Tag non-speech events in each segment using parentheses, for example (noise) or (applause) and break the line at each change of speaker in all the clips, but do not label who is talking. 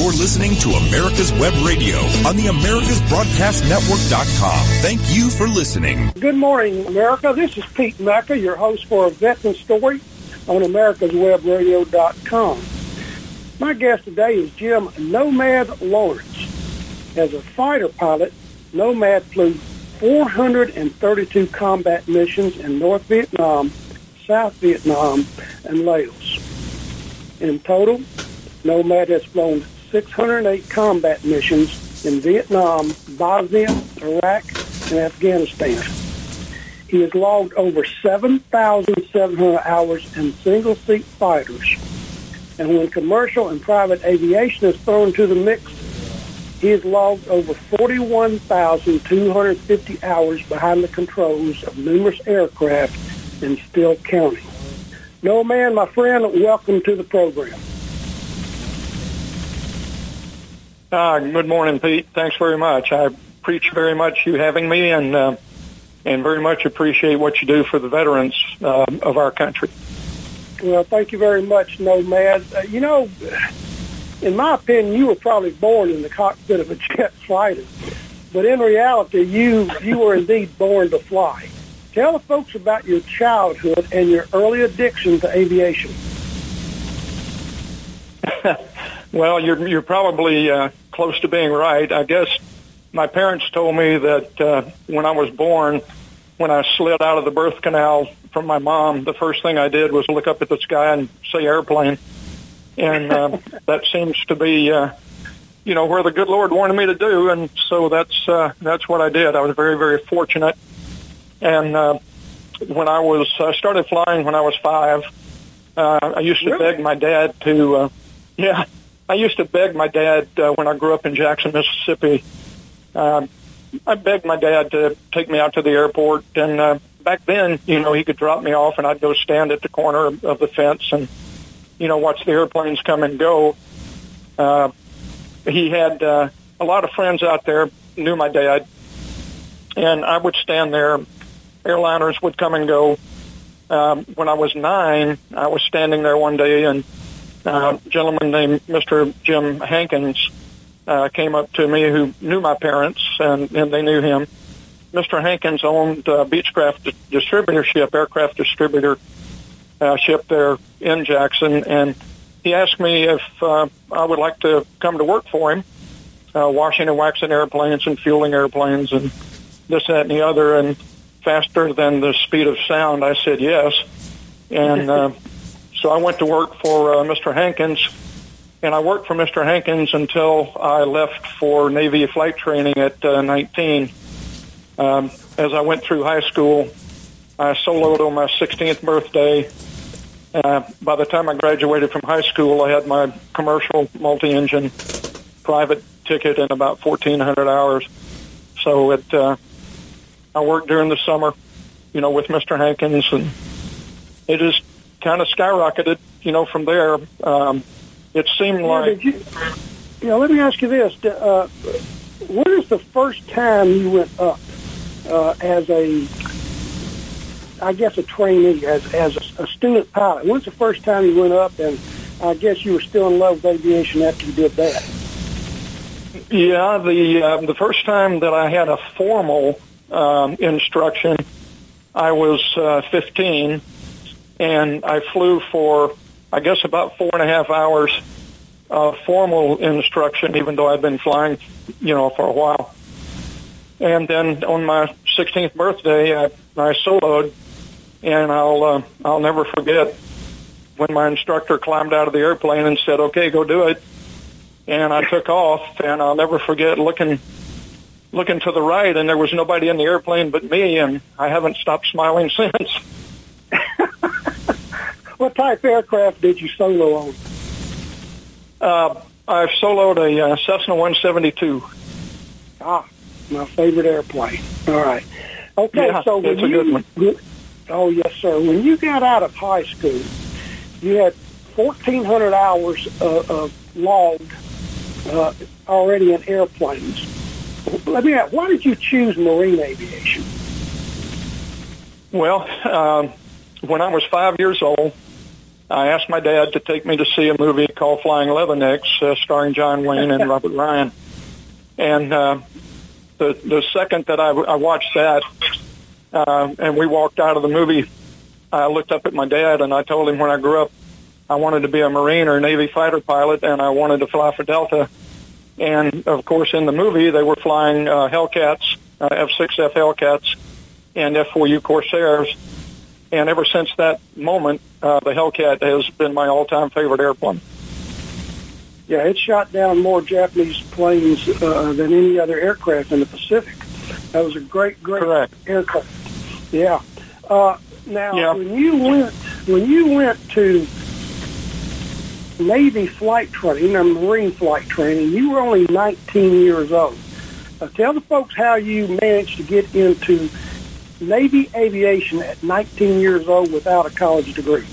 You're listening to America's Web Radio on the AmericasBroadcastNetwork.com. Thank you for listening.
Good morning, America. This is Pete Mecca, your host for A Veteran Story on AmericasWebRadio.com. My guest today is Jim Nomad Lawrence. As a fighter pilot, Nomad flew 432 combat missions in North Vietnam, South Vietnam, and Laos. In total, Nomad has flown 608 combat missions in Vietnam, Bosnia, Iraq, and Afghanistan. He has logged over 7,700 hours in single-seat fighters. And when commercial and private aviation is thrown into the mix, he has logged over 41,250 hours behind the controls of numerous aircraft and still counting. Nomad, my friend, welcome to the program.
Uh, good morning, Pete. Thanks very much. I appreciate very much you having me and uh, and very much appreciate what you do for the veterans uh, of our country.
Well, thank you very much, Nomad. Uh, you know, in my opinion, you were probably born in the cockpit of a (laughs) jet fighter, but in reality, you you were indeed born to fly. Tell the folks about your childhood and your early addiction to aviation. (laughs)
well, you're you're probably uh, close to being right. I guess my parents told me that uh, when I was born, when I slid out of the birth canal from my mom, the first thing I did was look up at the sky and say airplane, and uh, (laughs) that seems to be. Uh, you know where the good Lord wanted me to do, and so that's uh, that's what I did. I was very very fortunate, and uh, when I was I started flying when I was five. Uh, I used to
Really?
beg my dad to, uh, yeah, I used to beg my dad uh, when I grew up in Jackson, Mississippi. Um, I begged my dad to take me out to the airport, and uh, back then, you know, he could drop me off, and I'd go stand at the corner of, the fence and, you know, watch the airplanes come and go. Uh, he had uh, a lot of friends out there knew my dad, and I would stand there. Airliners would come and go. Um, when I was nine, I was standing there one day, and uh, a gentleman named Mr. Jim Hankins uh, came up to me who knew my parents, and, and they knew him. Mr. Hankins owned uh, Beechcraft di- Distributorship, aircraft distributor uh, ship there in Jackson, and he asked me if uh, I would like to come to work for him, uh, washing and waxing airplanes and fueling airplanes and this, that, and the other, and faster than the speed of sound. I said yes, and (laughs) uh, so I went to work for uh, Mr. Hankins, and I worked for Mr. Hankins until I left for Navy flight training at uh, 19. Um, as I went through high school, I soloed on my 16th birthday. Uh, by the time I graduated from high school, I had my commercial multi-engine private ticket in about 1,400 hours. So it, uh, I worked during the summer, you know, with Mr. Hankins, and it just kind of skyrocketed, you know, from there. Um, it seemed
Yeah,
like
did you, you know, let me ask you this. Uh, when is the first time you went up uh, as a, I guess, a trainee, as, as a, a student pilot? When's the first time you went up, and I guess you were still in love with aviation after you did that?
Yeah, the uh, the first time that I had a formal um, instruction, I was uh, 15, and I flew for I guess about four and a half hours of formal instruction, even though I'd been flying, you know, for a while. And then on my 16th birthday, I, I soloed, and I'll uh, I'll never forget when my instructor climbed out of the airplane and said, "Okay, go do it." and I took off, and I'll never forget looking looking to the right, and there was nobody in the airplane but me, and I haven't stopped smiling (laughs) since. (laughs)
What type aircraft did you solo on?
Uh, I've soloed a uh, Cessna 172.
Ah, my favorite airplane. All right. Okay,
Yeah,
so when you, oh yes, sir. When you got out of high school, you had 1,400 hours uh, of logged uh, already in airplanes. Let me ask, why did you choose marine aviation?
Well, um, when I was five years old, I asked my dad to take me to see a movie called Flying Leathernecks, uh, starring John Wayne and (laughs) Robert Ryan. And uh, the the second that I, I watched that, uh, and we walked out of the movie, I looked up at my dad and I told him when I grew up, I wanted to be a Marine or Navy fighter pilot, and I wanted to fly for Delta. And of course, in the movie, they were flying uh, Hellcats, uh, F-6F Hellcats, and F-4U Corsairs. And ever since that moment, uh, the Hellcat has been my all-time favorite airplane.
Yeah, it shot down more Japanese planes uh, than any other aircraft in the Pacific. That was a great, great
Correct.
aircraft. Yeah. Uh, now,
Yeah.
when you went when you went to Navy flight training or Marine flight training, you were only 19 years old. Uh, tell the folks how you managed to get into Navy aviation at 19 years old without a college degree.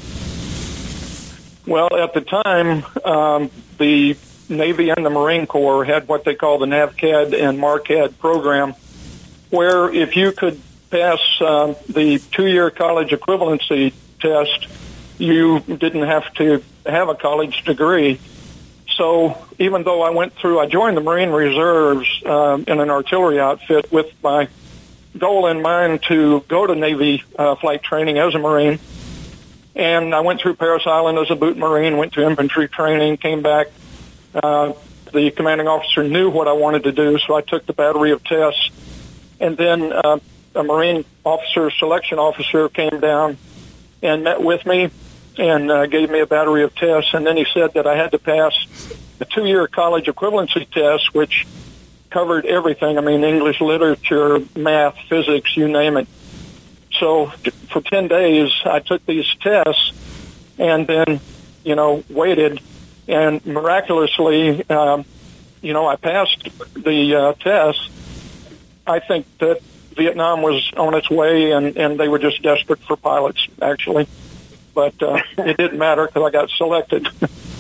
Well, at the time, um, the Navy and the Marine Corps had what they call the NAVCAD and MARCAD program, where if you could pass uh, the two-year college equivalency test, you didn't have to have a college degree. So even though I went through, I joined the Marine Reserves um, in an artillery outfit with my goal in mind to go to Navy uh, flight training as a Marine. And I went through Parris Island as a boot Marine, went to infantry training, came back. Uh, the commanding officer knew what I wanted to do, so I took the battery of tests. And then uh, a Marine officer, selection officer, came down and met with me and uh, gave me a battery of tests. And then he said that I had to pass the two-year college equivalency test, which covered everything. I mean, English literature, math, physics, you name it. So for 10 days, I took these tests and then, you know, waited. And miraculously, um, you know, I passed the uh, test. I think that Vietnam was on its way and, and they were just desperate for pilots, actually. But uh, it didn't matter because I got selected. (laughs)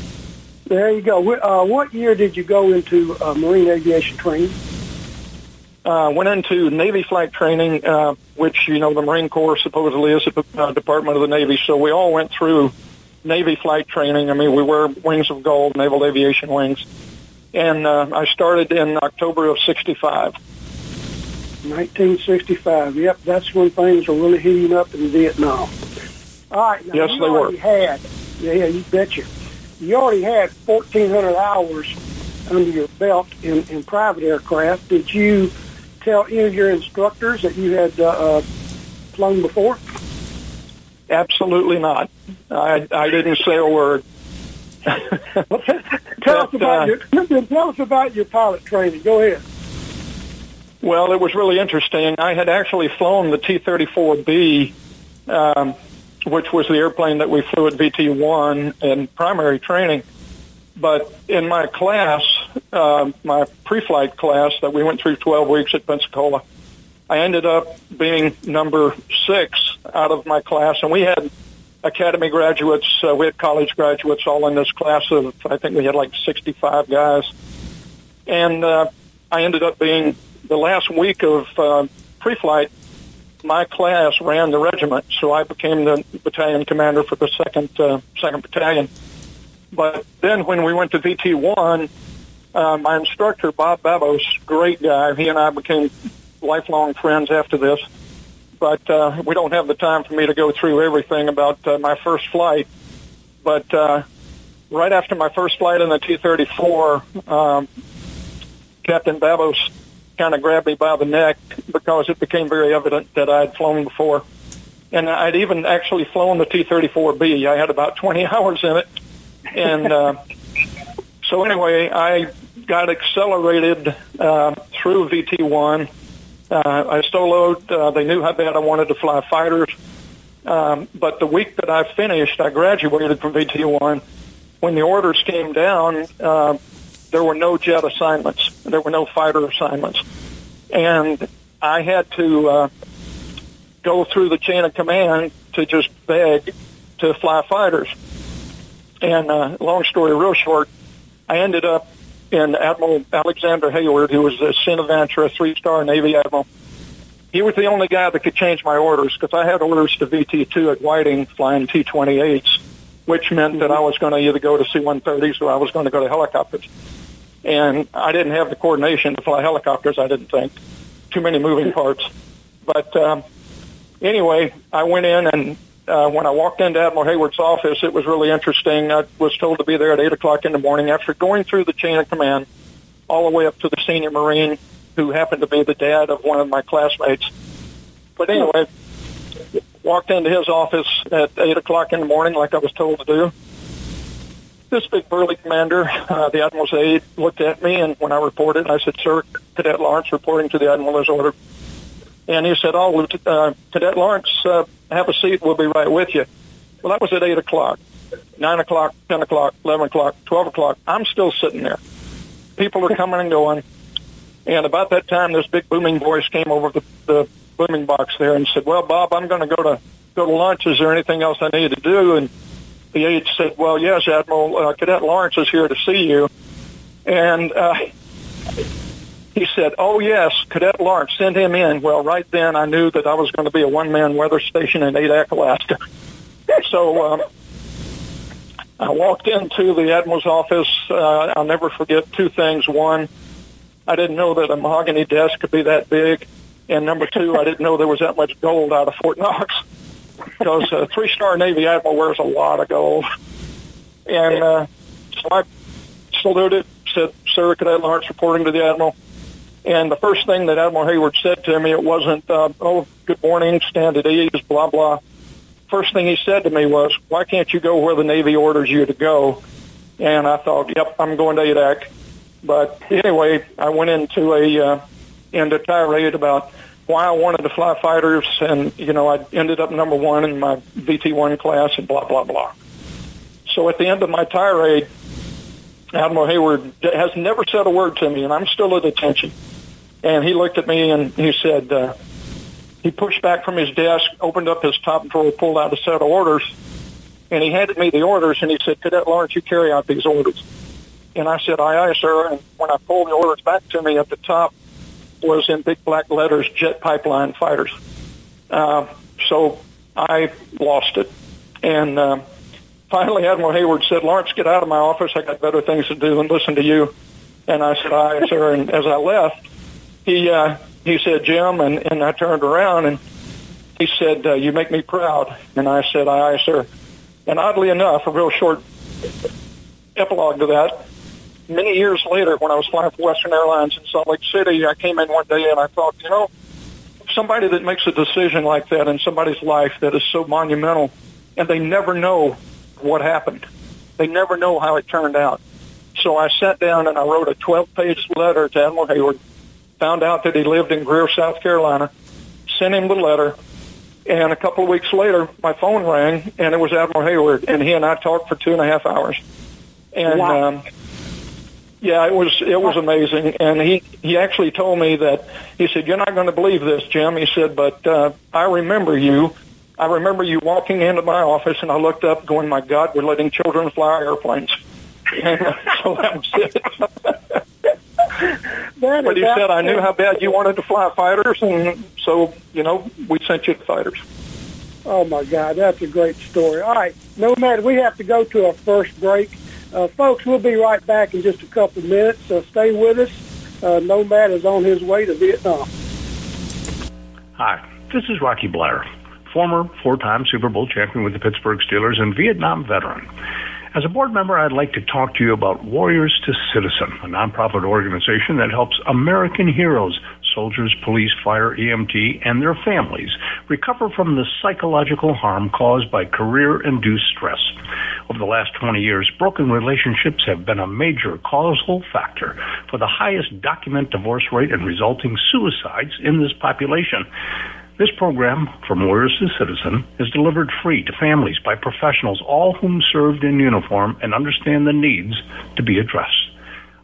There you go. Uh, what year did you go into uh, Marine aviation training?
uh, went into Navy flight training, uh, which you know the Marine Corps supposedly is a uh, department of the Navy. So we all went through Navy flight training. I mean, we wear wings of gold, naval aviation wings, and uh, I started in October of '65.
1965. Yep, that's when things were really heating up in Vietnam. All right. Now
Yes, they were.
Had, yeah, you betcha. You already had 1,400 hours under your belt in, in private aircraft. Did you tell any of your instructors that you had uh, uh, flown before?
Absolutely not. I I didn't say a word. (laughs)
Tell us about
uh,
your (laughs) tell us about your pilot training. Go ahead.
Well, it was really interesting. I had actually flown the T-34B, um, which was the airplane that we flew at VT-1 in primary training. But in my class, uh, my pre-flight class that we went through 12 weeks at Pensacola, I ended up being number six out of my class, and we had academy graduates, uh, we had college graduates all in this class of, I think we had like 65 guys. And uh, I ended up being the last week of uh, pre-flight. My class ran the regiment, so I became the battalion commander for the second uh, second battalion. But then when we went to VT one, uh, my instructor Bob Babos, great guy. He and I became lifelong friends after this. But uh, we don't have the time for me to go through everything about uh, my first flight. But uh, right after my first flight in the T-34, um, Captain Babos kind of grabbed me by the neck because it became very evident that I had flown before. And I'd even actually flown the T-34B. I had about 20 (laughs) hours in it. And uh, so anyway, I got accelerated uh, through VT1. Uh, I soloed. Uh, they knew how bad I wanted to fly fighters. Um, but the week that I finished, I graduated from VT1. When the orders came down, uh, there were no jet assignments. There were no fighter assignments. And I had to uh, go through the chain of command to just beg to fly fighters. And uh, long story real short, I ended up in Admiral Alexander Heyward, who was a Senavantra three-star Navy admiral. He was the only guy that could change my orders because I had orders to VT2 at Whiting flying T-28s. Which meant that I was going to either go to C-130s or I was going to go to helicopters. And I didn't have the coordination to fly helicopters, I didn't think. Too many moving parts. But um, anyway, I went in and uh, when I walked into Admiral Heyward's office, it was really interesting. I was told to be there at 8 o'clock in the morning after going through the chain of command all the way up to the senior Marine who happened to be the dad of one of my classmates. But anyway, walked into his office at 8 o'clock in the morning like I was told to do. This big burly commander, uh, the Admiral's aide, looked at me, and when I reported, I said, Sir, Cadet Lawrence reporting to the Admiral as ordered. And he said, Oh, uh, Cadet Lawrence, uh, have a seat. We'll be right with you. Well, that was at 8 o'clock. 9 o'clock, 10 o'clock, 11 o'clock, 12 o'clock. I'm still sitting there. People are coming and going. And about that time, this big booming voice came over the, the booming box there and said, "Well, Bob, I'm going to go to go to lunch. Is there anything else I need to do?" And the aide said, "Well, yes, Admiral uh, Cadet Lawrence is here to see you." And uh, he said, "Oh yes, Cadet Lawrence, send him in." Well, right then I knew that I was going to be a one-man weather station in Adak, Alaska. (laughs) so um, I walked into the admiral's office. Uh, I'll never forget two things. One, I didn't know that a mahogany desk could be that big. And number two, I didn't know there was that much gold out of Fort Knox because a three-star Navy admiral wears a lot of gold. And uh, so I saluted, said, Sir, Cadet Lawrence reporting to the admiral. And the first thing that Admiral Heyward said to me, it wasn't, uh, oh, good morning, stand at ease, blah, blah. First thing he said to me was, why can't you go where the Navy orders you to go? And I thought, yep, I'm going to Adak. But anyway, I went into a, uh, into tirade about why I wanted to fly fighters, and you know I ended up number one in my VT1 class, and blah blah blah. So at the end of my tirade, Admiral Heyward has never said a word to me, and I'm still at attention. And he looked at me and he said, uh, he pushed back from his desk, opened up his top drawer, pulled out a set of orders, and he handed me the orders, and he said, Cadet Lawrence, you carry out these orders. And I said, aye, aye, sir. And when I pulled the orders back to me at the top was in big black letters, jet pipeline fighters. Uh, so I lost it. And uh, finally, Admiral Heyward said, Lawrence, get out of my office. I got better things to do than listen to you. And I said, aye, sir. And as I left, he, uh, he said, Jim, and, and I turned around and he said, uh, you make me proud. And I said, aye, aye, sir. And oddly enough, a real short epilogue to that, many years later, when I was flying for Western Airlines in Salt Lake City, I came in one day and I thought, you know, somebody that makes a decision like that in somebody's life that is so monumental, and they never know what happened. They never know how it turned out. So I sat down and I wrote a 12-page letter to Admiral Heyward, found out that he lived in Greer, South Carolina, sent him the letter, and a couple of weeks later, my phone rang, and it was Admiral Heyward, and he and I talked for two and a half hours. And wow. um, yeah, it was it was amazing, and he he actually told me that he said, "You're not going to believe this, Jim." He said, "But uh, I remember you. I remember you walking into my office, and I looked up, going, "My God, we're letting children fly airplanes." (laughs) And so that was it. (laughs) but he said, "I knew how bad you wanted to fly fighters, and so you know we sent you the fighters."
Oh my God, that's a great story. All right, Nomad, we have to go to our first break. Uh, folks, we'll be right back in just a couple of minutes. Uh, stay with us. Uh, Nomad is on his way to Vietnam.
Hi, this is Rocky Bleier, former four-time Super Bowl champion with the Pittsburgh Steelers and Vietnam veteran. As a board member, I'd like to talk to you about Warriors to Citizen, a nonprofit organization that helps American heroes soldiers, police, fire, EMT, and their families recover from the psychological harm caused by career induced stress. Over the last 20 years, broken relationships have been a major causal factor for the highest document divorce rate and resulting suicides in this population. This program, From Warriors to Citizen, is delivered free to families by professionals, all whom served in uniform and understand the needs to be addressed.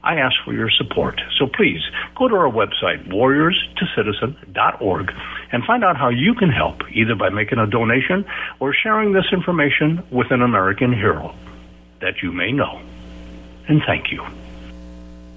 I ask for your support. So please go to our website, warriorstocitizen.org, and find out how you can help, either by making a donation or sharing this information with an American hero that you may know. And thank you.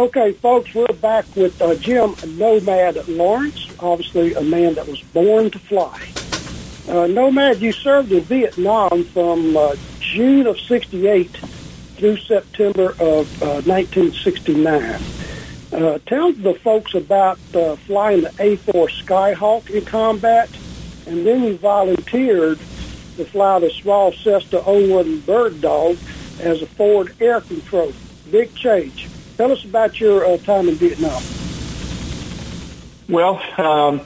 Okay, folks, we're back with uh, Jim Nomad Lawrence, obviously a man that was born to fly. Uh, Nomad, you served in Vietnam from uh, June of 68 through September of uh, 1969. Uh, tell the folks about uh, flying the A-4 Skyhawk in combat, and then you volunteered to fly the small Cessna 01 Bird Dog as a forward air control. Big change. Tell us about your uh, time in Vietnam.
Well, um,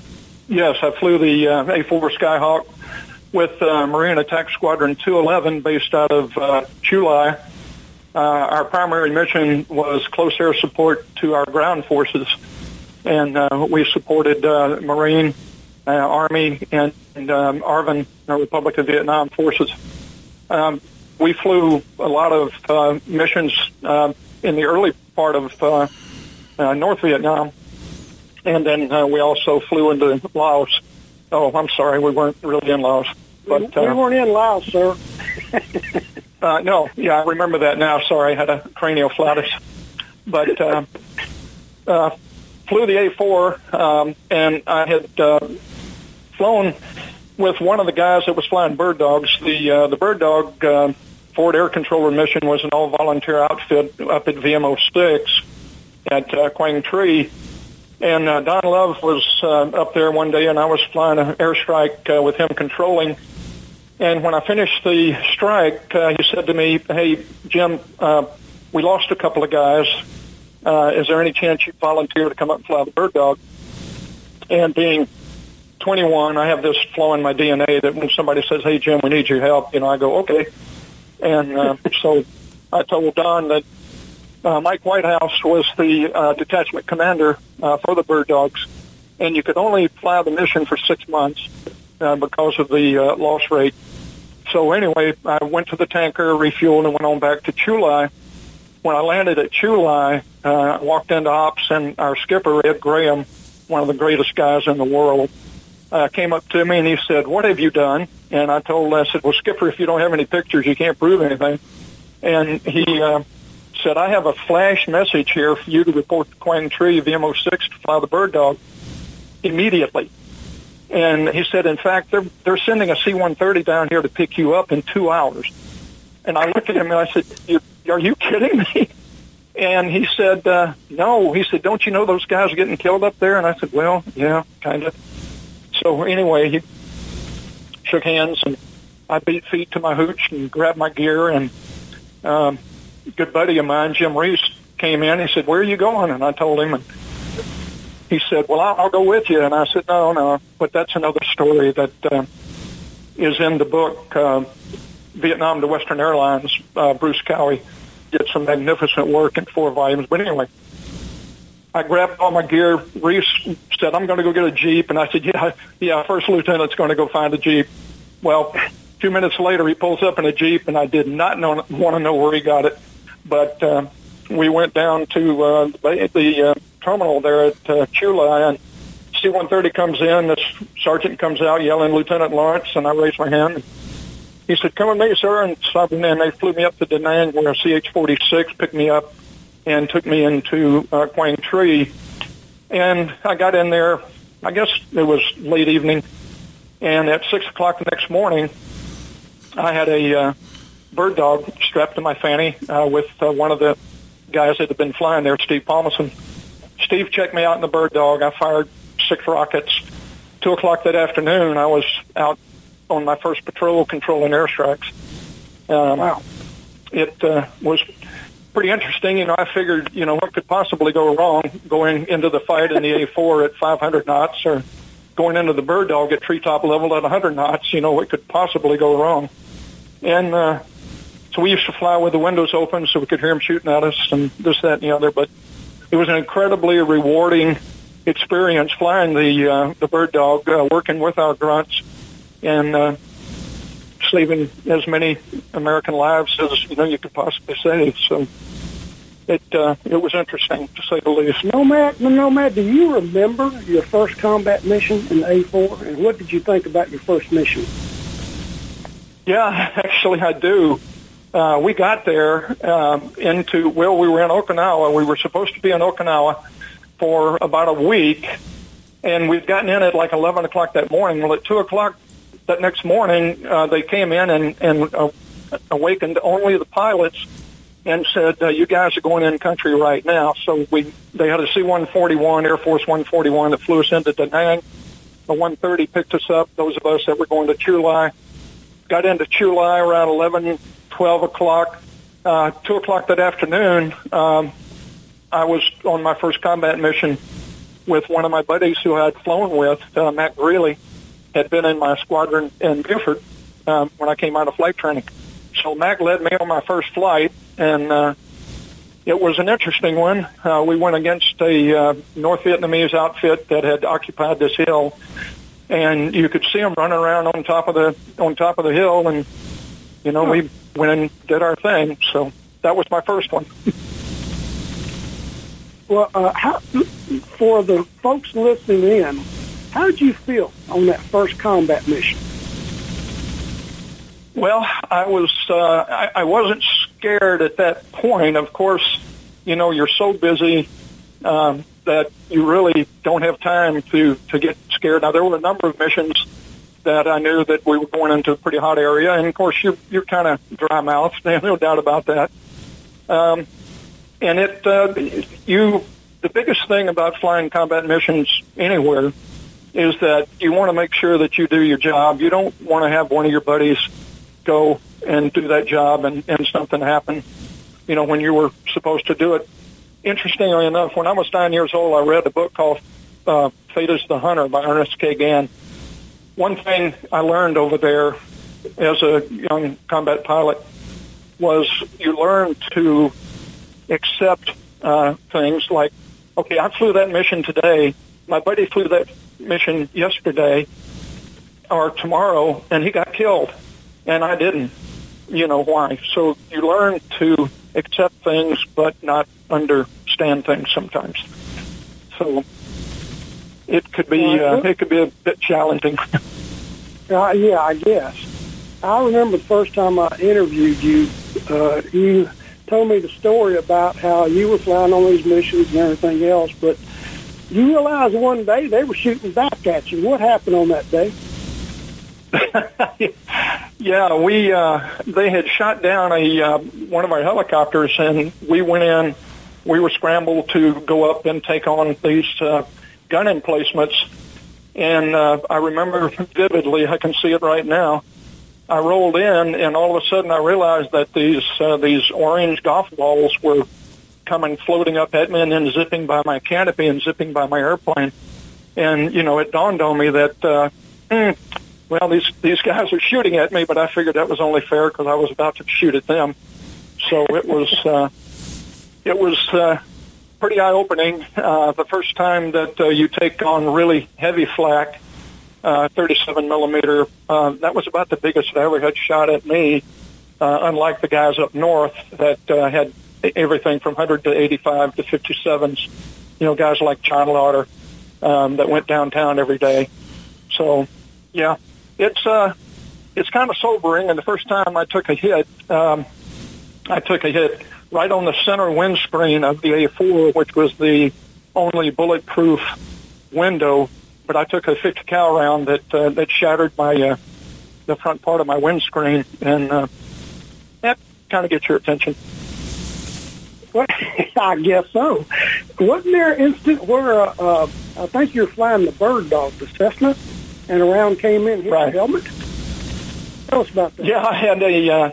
yes, I flew the uh, A-4 Skyhawk with uh, Marine Attack Squadron 211 based out of uh, Chu Lai. Uh, our primary mission was close air support to our ground forces, and uh, we supported uh, Marine, uh, Army, and, and um, ARVN, the Republic of Vietnam forces. Um, we flew a lot of uh, missions uh, in the early part of uh, uh, North Vietnam, and then uh, we also flew into Laos. Oh, I'm sorry, we weren't really in Laos, but
we
uh,
weren't in Laos, sir. (laughs)
uh, no, yeah, I remember that now. Sorry, I had a cranial flatus. but uh, uh, flew the A4, um, and I had uh, flown with one of the guys that was flying bird dogs. The uh, the bird dog uh, forward air controller mission was an all volunteer outfit up at VMO six at uh, Quang Tri. And uh, Don Love was uh, up there one day, and I was flying an airstrike uh, with him controlling. And when I finished the strike, uh, he said to me, "Hey, Jim, uh, we lost a couple of guys. Uh, is there any chance you'd volunteer to come up and fly the bird dog?" And being 21, I have this flaw in my DNA that when somebody says, "Hey, Jim, we need your help," you know, I go, "Okay." And uh, so I told Don that uh, Mike Whitehouse was the uh, detachment commander uh, for the Bird Dogs, and you could only fly the mission for six months uh, because of the uh, loss rate. So anyway, I went to the tanker, refueled, and went on back to Chu Lai. When I landed at Chu Lai, uh, I walked into ops, and our skipper, Ed Graham, one of the greatest guys in the world, uh, came up to me and he said, "What have you done?" And I told, him, I said, "Well, skipper, if you don't have any pictures, you can't prove anything." And he uh, said, "I have a flash message here for you to report to Quang Tri VMO6 to fly the bird dog immediately." And he said, "In fact, they're they're sending a C-130 down here to pick you up in two hours." And I looked at him and I said, "Are you kidding me?" And he said, uh, "No." He said, "Don't you know those guys are getting killed up there?" And I said, "Well, yeah, kind of." So anyway, he shook hands and I beat feet to my hooch and grabbed my gear and um, a good buddy of mine, Jim Reese, came in. He said, "Where are you going?" And I told him, and he said, "Well, I'll, go with you." And I said, "No, no." But that's another story that uh, is in the book, uh, Vietnam to Western Airlines. Uh, Bruce Cowie did some magnificent work in four volumes. But anyway, I grabbed all my gear. Reese said, "I'm going to go get a jeep," and I said, "Yeah, yeah." First lieutenant's going to go find a jeep. Well, two minutes later, he pulls up in a jeep, and I did not know, want to know where he got it, but uh, we went down to uh, the, uh, terminal there at uh, Chu Lai, and C-130 comes in. The sergeant comes out yelling, "Lieutenant Lawrence!" And I raised my hand. He said, "Come with me, sir." And and they flew me up to Da Nang, where a CH-46 picked me up and took me into uh, Quang Tri. And I got in there, I guess it was late evening, and at 6 o'clock the next morning, I had a uh, bird dog strapped to my fanny uh, with uh, one of the guys that had been flying there, Steve Palmason. Steve checked me out in the bird dog. I fired six rockets. Two o'clock that afternoon, I was out on my first patrol controlling airstrikes. Um, wow. It uh, was pretty interesting. You know, I figured, you know, what could possibly go wrong going into the fight in the A4 at 500 knots or going into the bird dog at treetop level at 100 knots. You know, what could possibly go wrong? And uh, so we used to fly with the windows open so we could hear them shooting at us and this, that, and the other. But it was an incredibly rewarding experience flying the uh, the bird dog, uh, working with our grunts, and uh, saving as many American lives as you know you could possibly save. So it uh, it was interesting to say the least.
Nomad, Nomad, do you remember your first combat mission in A4, and what did you think about your first mission?
Yeah, (laughs) actually, I do. Uh, we got there um, into well, we were in Okinawa. We were supposed to be in Okinawa for about a week, and we'd gotten in at like eleven o'clock that morning. Well, at two o'clock that next morning, uh, they came in and and uh, awakened only the pilots and said, uh, "You guys are going in country right now." So we they had a C-141 Air Force 141 that flew us into Da Nang. The 130 picked us up. Those of us that were going to Chu Lai got into Chu Lai around 11, 12 o'clock. Uh, two o'clock that afternoon, um, I was on my first combat mission with one of my buddies who I had flown with, uh, Matt Greeley, had been in my squadron in Beaufort um, when I came out of flight training. So Mac led me on my first flight, and uh, it was an interesting one. Uh, we went against a uh, North Vietnamese outfit that had occupied this hill, and you could see them running around on top of the on top of the hill, and you know we went and did our thing. So that was my first one.
well, uh, how, for the folks listening in, how did you feel on that first combat mission?
Well, I was uh, I, I wasn't scared at that point. Of course, you know you're so busy um, that you really don't have time to to get scared. Now there were a number of missions that I knew that we were going into a pretty hot area, and of course you're you're kind of dry mouthed. (laughs) no doubt about that. Um, and it uh, you the biggest thing about flying combat missions anywhere is that you want to make sure that you do your job. You don't want to have one of your buddies go and do that job and, and something happen, you know, when you were supposed to do it. Interestingly enough, when I was nine years old, I read a book called uh, Fate is the Hunter by Ernest K. Gann. One thing I learned over there as a young combat pilot was you learn to accept uh, things like, okay, I flew that mission today. My buddy flew that mission yesterday or tomorrow, and he got killed and I didn't. You know why? So you learn to accept things, but not understand things sometimes. So it could be uh, it could be a bit challenging. (laughs)
uh, yeah, I guess. I remember the first time I interviewed you. Uh, you told me the story about how you were flying on these missions and everything else, but you realize one day they were shooting back at you. What happened on that day? (laughs)
yeah, we uh, they had shot down a uh, one of our helicopters, and we went in. We were scrambled to go up and take on these uh, gun emplacements. And uh, I remember vividly. I can see it right now. I rolled in, and all of a sudden, I realized that these uh, these orange golf balls were coming floating up at me, and then zipping by my canopy and zipping by my airplane. And you know, it dawned on me that. Uh, mm, well, these these guys are shooting at me, but I figured that was only fair because I was about to shoot at them. So it was (laughs) uh, it was uh, pretty eye opening. Uh, the first time that uh, you take on really heavy flak, uh, 37 millimeter, uh, that was about the biggest that ever had shot at me. Uh, unlike the guys up north that uh, had everything from 100 to 85 to 57s, you know, guys like John Lauder um, that went downtown every day. So, yeah, it's uh, it's kind of sobering. And the first time I took a hit, um, I took a hit right on the center windscreen of the A4, which was the only bulletproof window. But I took a 50 cal round that uh, that shattered my uh, the front part of my windscreen, and uh, that kind of gets your attention.
Well, (laughs) I guess so. Wasn't there an instant where uh, uh, I think you're flying the bird dog, the Cessna, and around came in hit
Right.
the helmet? Tell us about that.
Yeah, I had a, uh,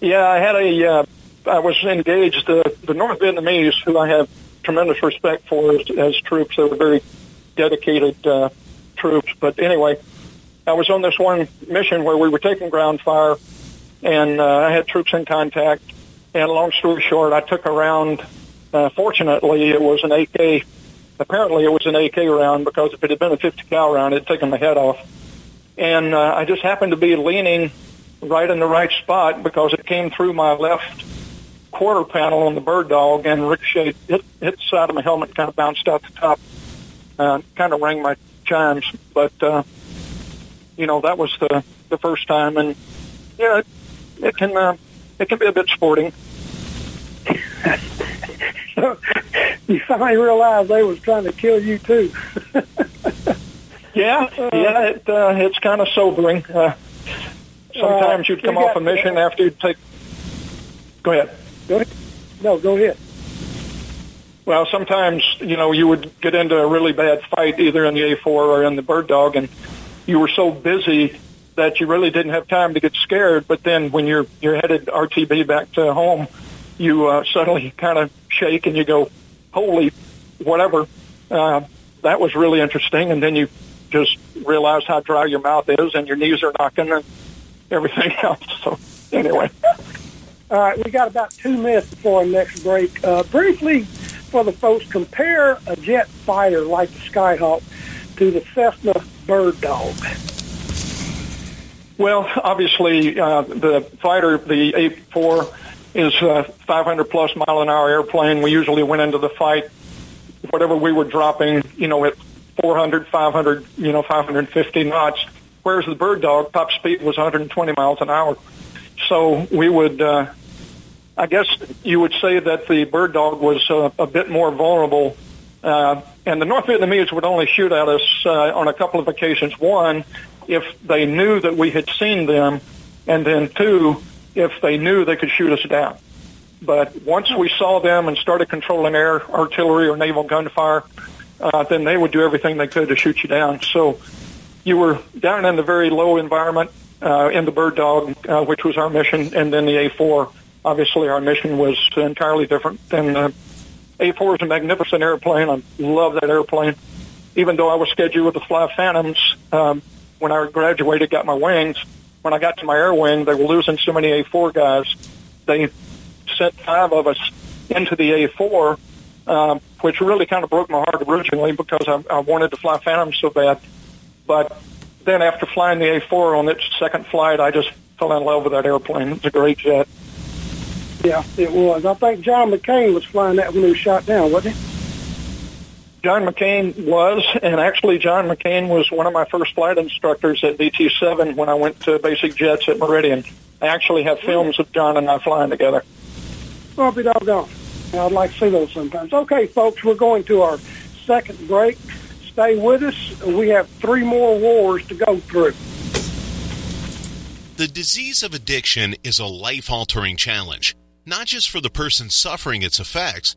yeah, I had a, uh, I was engaged, uh, the North Vietnamese, who I have tremendous respect for as, as troops. They were very dedicated, uh, troops. But anyway, I was on this one mission where we were taking ground fire and, uh, I had troops in contact. And long story short, I took around, uh, fortunately it was an AK. Apparently it was an AK round because if it had been a 50 cal round, it'd taken my head off. And, uh, I just happened to be leaning right in the right spot because it came through my left quarter panel on the bird dog and ricocheted, hit, hit the side of my helmet, kind of bounced out the top, uh, kind of rang my chimes. But, uh, you know, that was the, the first time. And, yeah, it, it can, uh, it can be a bit sporting.
so (laughs) you finally realized they was trying to kill you too. (laughs)
Yeah, yeah, it, uh, it's kind of sobering. Uh, sometimes you'd come
you
off
got-
a mission after you'd take, go ahead.
Go ahead. No, go ahead.
Well, sometimes you know you would get into a really bad fight either in the A4 or in the bird dog, and you were so busy that you really didn't have time to get scared. But then when you're you're headed RTB back to home, you uh, suddenly kind of shake and you go, "Holy, whatever." Uh, that was really interesting, and then you just realize how dry your mouth is, and your knees are knocking, and everything (laughs) else. So anyway.
All right, we got about two minutes before our next break. Uh, briefly, for the folks, compare a jet fighter like the Skyhawk to the Cessna Bird Dog.
Well, obviously, uh, the fighter, the A4, is a 500 plus mile an hour airplane. We usually went into the fight, whatever we were dropping, you know, at 400, 500, you know, 550 knots. Whereas the bird dog top speed was 120 miles an hour. So we would, uh, I guess you would say that the bird dog was uh, a bit more vulnerable. Uh, and the North Vietnamese would only shoot at us uh, on a couple of occasions. One, if they knew that we had seen them, and then two, if they knew they could shoot us down. But once we saw them and started controlling air, artillery, or naval gunfire, uh, then they would do everything they could to shoot you down. So you were down in the very low environment uh, in the bird dog, uh, which was our mission, and then the A4. Obviously, our mission was entirely different. And uh, A4 is a magnificent airplane. I love that airplane. Even though I was scheduled to fly Phantoms, um, when I graduated, got my wings. When I got to my air wing, they were losing so many A4 guys. They sent five of us into the A4, um, which really kind of broke my heart originally because I, I wanted to fly Phantoms so bad. But then after flying the A4 on its second flight, I just fell in love with that airplane. It's a great jet.
Yeah, it was. I think John McCain was flying that when he was shot down, wasn't he?
John McCain was, and actually John McCain was one of my first flight instructors at VT7 when I went to basic jets at Meridian. I actually have films of John and I flying together.
Well, be doggone. I'd like to see those sometimes. Okay, folks, we're going to our second break. Stay with us. We have three more wars to go through.
The disease of addiction is a life altering challenge, not just for the person suffering its effects,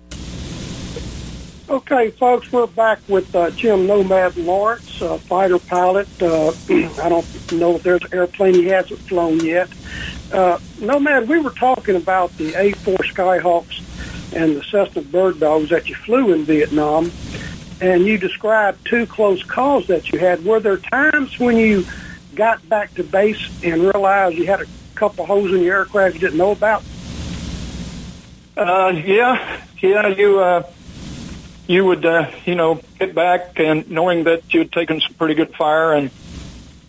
Okay, folks, we're back with uh, Jim Nomad Lawrence, uh, fighter pilot. Uh, (clears throat) I don't know if there's an airplane he hasn't flown yet. Uh, Nomad, we were talking about the A-4 Skyhawks and the Cessna Bird Dogs that you flew in Vietnam, and you described two close calls that you had. Were there times when you got back to base and realized you had a couple holes in your aircraft you didn't know about?
Uh, yeah, yeah, you, you would, uh, you know, get back and knowing that you'd taken some pretty good fire and,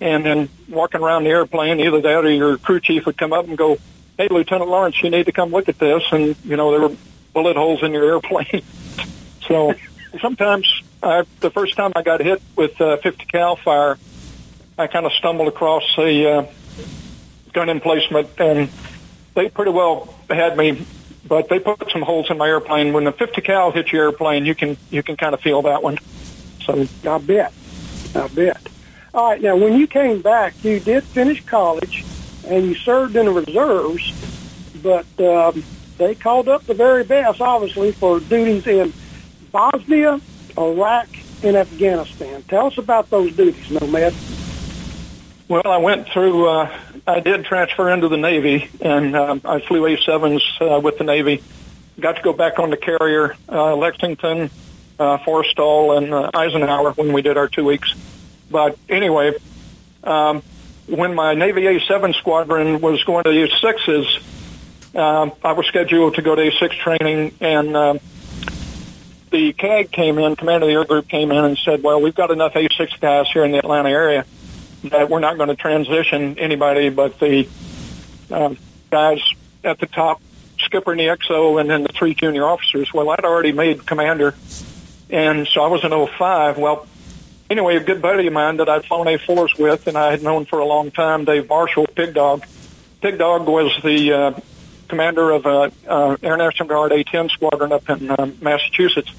and then walking around the airplane, either that or your crew chief would come up and go, Hey, Lieutenant Lawrence, you need to come look at this. And, you know, there were bullet holes in your airplane. (laughs) so sometimes I, the first time I got hit with uh, 50 cal fire, I kind of stumbled across a uh, gun emplacement and they pretty well had me but they put some holes in my airplane. When the 50 cal hits your airplane, you can you can kind of feel that one. So
I bet, I bet. All right, now when you came back, you did finish college, and you served in the reserves, but um, they called up the very best, obviously, for duties in Bosnia, Iraq, and Afghanistan. Tell us about those duties, Nomad.
Well, I went through. Uh, I did transfer into the Navy, and uh, I flew A-7s uh, with the Navy. Got to go back on the carrier, uh, Lexington, uh, Forrestal, and uh, Eisenhower when we did our two weeks. But anyway, um, when my Navy A-7 squadron was going to A-6s, um, I was scheduled to go to A-6 training, and um, the CAG came in, Commander of the Air Group came in and said, well, we've got enough A-6 guys here in the Atlanta area that we're not going to transition anybody but the uh, guys at the top, skipper in the XO, and then the three junior officers. Well, I'd already made commander, and so I was in 05. Well, anyway, a good buddy of mine that I'd flown A4s with, and I had known for a long time, Dave Marshall, Pig Dog. Pig Dog was the uh, commander of uh, uh, Air National Guard A-10 squadron up in uh, Massachusetts.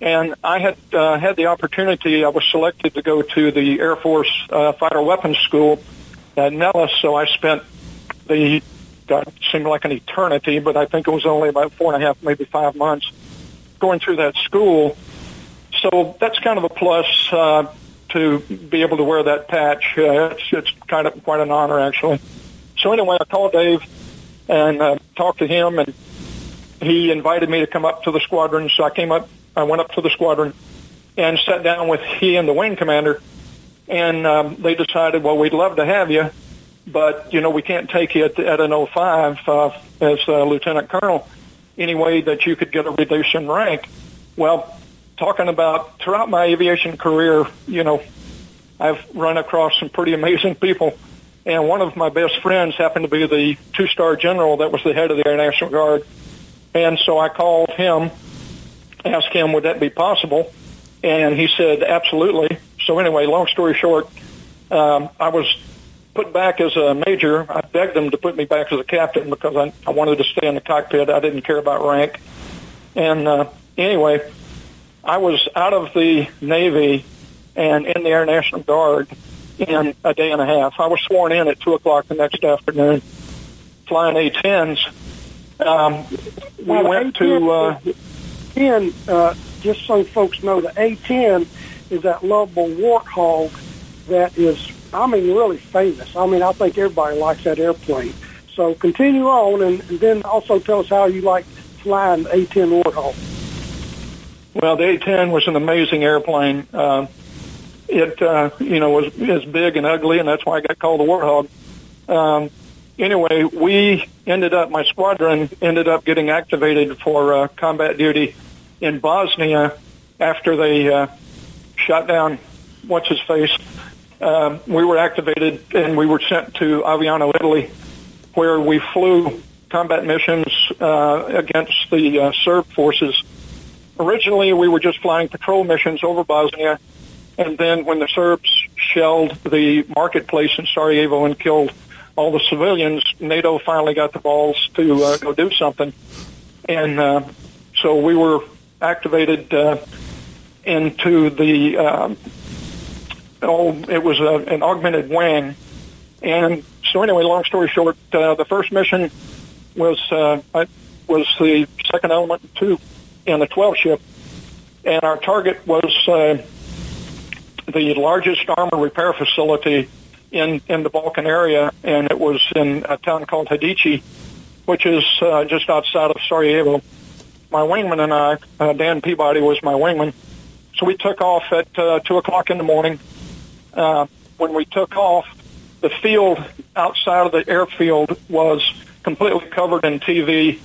And I had uh, had the opportunity. I was selected to go to the Air Force uh, Fighter Weapons School at Nellis. So I spent the God, seemed like an eternity, but I think it was only about four and a half, maybe five months going through that school. So that's kind of a plus uh, to be able to wear that patch. Uh, it's, it's kind of quite an honor, actually. So anyway, I called Dave and uh, talked to him, and he invited me to come up to the squadron. So I came up I went up to the squadron and sat down with he and the wing commander, and um, they decided, well, we'd love to have you, but you know we can't take you at, at an 05 uh, as a lieutenant colonel. Any way that you could get a reduction in rank? Well, talking about throughout my aviation career, you know, I've run across some pretty amazing (laughs) people. And one of my best friends happened to be the two-star general that was the head of the Air National Guard. And so I called him asked him, would that be possible? And he said, absolutely. So anyway, long story short, um, I was put back as a major. I begged them to put me back as a captain because I, I wanted to stay in the cockpit. I didn't care about rank. And uh, anyway, I was out of the Navy and in the Air National Guard in a day and a half. I was sworn in at 2 o'clock the next afternoon, flying A-10s. Um, we went to... Uh,
10, uh, just so folks know, the A10 is that lovable warthog that is, I mean, really famous. I mean, I think everybody likes that airplane. So continue on, and, and then also tell us how you like flying the A10 Warthog.
Well, the A10 was an amazing airplane. Uh, it, uh, you know, was is big and ugly, and that's why I got called the Warthog. Um, anyway, we ended up, my squadron ended up getting activated for uh, combat duty in Bosnia after they uh, shot down what's his face. Um, we were activated and we were sent to Aviano, Italy, where we flew combat missions uh, against the uh, Serb forces. Originally, we were just flying patrol missions over Bosnia, and then when the Serbs shelled the marketplace in Sarajevo and killed all the civilians, NATO finally got the balls to uh, go do something. And uh, so we were activated uh, into the, um, oh, it was a, an augmented wing. And so anyway, long story short, uh, the first mission was uh, was the second element two in the 12 ship, and our target was uh, the largest armor repair facility in in the Balkan area, and it was in a town called Hadici, which is uh, just outside of Sarajevo. My wingman and I, uh, Dan Peabody, was my wingman. So we took off at uh, two o'clock in the morning. Uh, when we took off, the field outside of the airfield was completely covered in TV,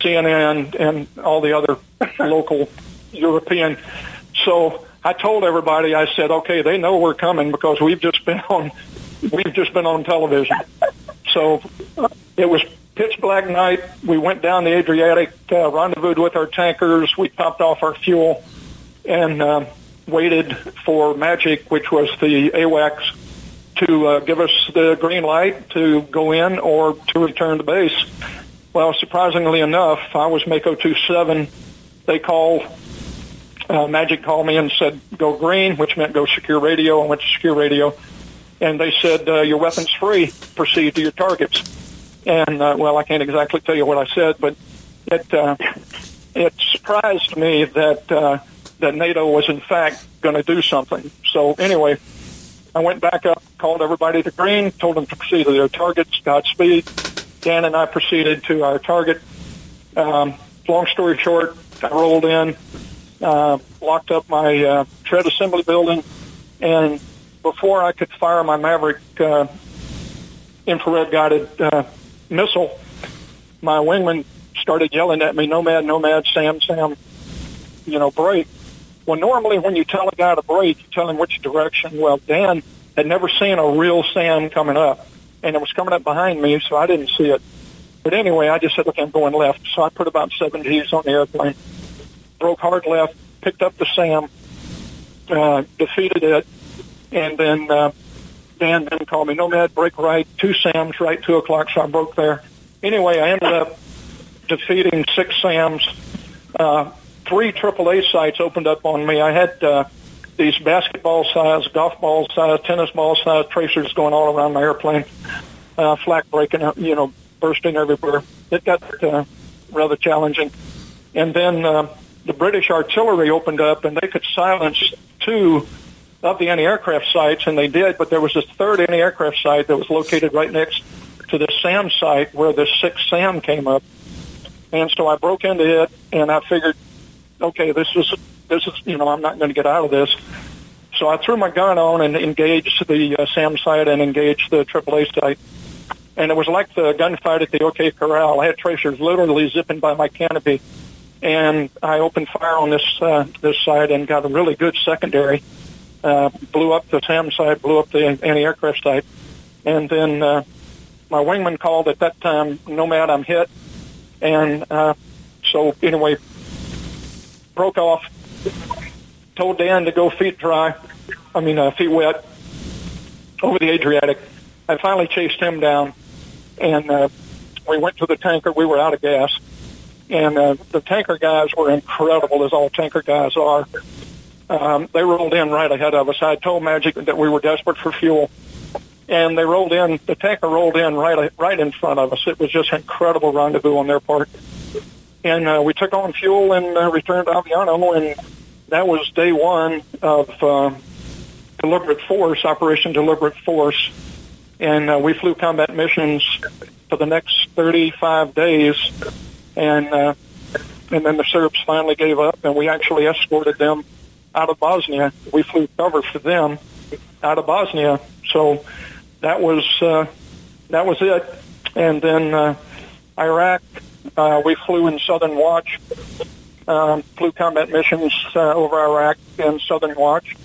CNN, and all the other (laughs) local European. So I told everybody, I said, okay, they know we're coming because we've just been (laughs) on, we've just been on television. So it was pitch black night. We went down the Adriatic, uh, rendezvoused with our tankers. We topped off our fuel and uh, waited for Magic, which was the AWACS, to uh, give us the green light to go in or to return to base. Well, surprisingly enough, I was Mako 27. They called, uh, Magic called me and said, go green, which meant go secure radio. I went to secure radio. And they said, uh, your weapon's free. Proceed to your targets. And, uh, well, I can't exactly tell you what I said, but it, uh, it surprised me that, uh, that NATO was in fact going to do something. So anyway, I went back up, called everybody to green, told them to proceed to their targets, Godspeed. Dan and I proceeded to our target. Um, long story short, I rolled in, uh, locked up my uh, tread assembly building, and before I could fire my Maverick uh, infrared guided uh, missile, my wingman started yelling at me, "Nomad, Nomad, Sam, Sam, you know, break." Well, normally when you tell a guy to break, you tell him which direction. Well, Dan had never seen a real Sam coming up, and it was coming up behind me, so I didn't see it. But anyway, I just said, okay, I'm going left. So I put about seven Gs on the airplane, broke hard left, picked up the Sam, uh, defeated it, and then uh, Dan then called me, Nomad, break right, two Sams, right, two o'clock, so I broke there. Anyway, I ended up defeating six Sams, uh, three AAA sites opened up on me. I had uh, these basketball size, golf ball size, tennis ball size tracers going all around my airplane, uh, flak breaking, up, you know, bursting everywhere. It got uh, rather challenging. And then uh, the British artillery opened up, and they could silence two of the anti-aircraft sites, and they did. But there was a third anti-aircraft site that was located right next to the SAM site where the sixth SAM came up. And so I broke into it, and I figured okay, this is this is you know I'm not going to get out of this. So I threw my gun on and engaged the uh, SAM site and engaged the AAA site. And it was like the gunfight at the OK Corral. I had tracers literally zipping by my canopy, and I opened fire on this uh, this site and got a really good secondary. Uh, blew up the SAM site, blew up the anti-aircraft site, and then uh, my wingman called at that time, Nomad, I'm hit. And uh, so anyway, broke off. Told Dan to go feet dry. I mean, uh, feet wet over the Adriatic. I finally chased him down, and uh, we went to the tanker. We were out of gas, and uh, the tanker guys were incredible, as all tanker guys are. Um, they rolled in right ahead of us. I told Magic that we were desperate for fuel, and they rolled in. The tanker rolled in right right in front of us. It was just incredible rendezvous on their part and uh, we took on fuel and uh, returned to Aviano, and that was day one of uh, deliberate force, Operation Deliberate Force, and uh, we flew combat missions for the next 35 days, and uh, and then the Serbs finally gave up, and we actually escorted them out of Bosnia. We flew cover for them out of Bosnia, so that was uh, that was it, and then uh, Iraq uh, we flew in Southern Watch, um, flew combat missions uh, over Iraq in Southern Watch,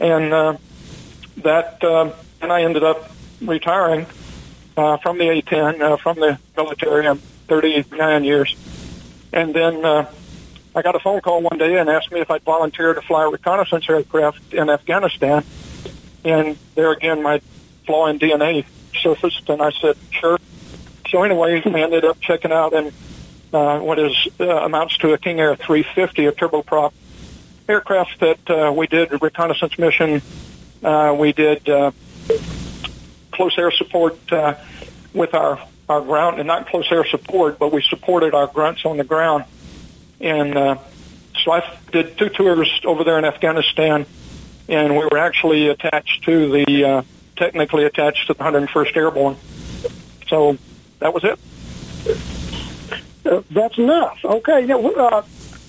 and uh, that uh, and I ended up retiring uh, from the A-10 uh, from the military. I'm 39 years, and then uh, I got a phone call one day and asked me if I'd volunteer to fly a reconnaissance aircraft in Afghanistan. And there again, my flaw in DNA surfaced, and I said, sure. So anyway, we ended up checking out and uh, what is uh, amounts to a King Air 350, a turboprop aircraft that uh, we did a reconnaissance mission. Uh, we did uh, close air support uh, with our our ground, and not close air support, but we supported our grunts on the ground. And uh, so I did two tours over there in Afghanistan, and we were actually attached to the uh, technically attached to the 101st Airborne. So that was it.
Uh, that's enough. Okay. Yeah, uh,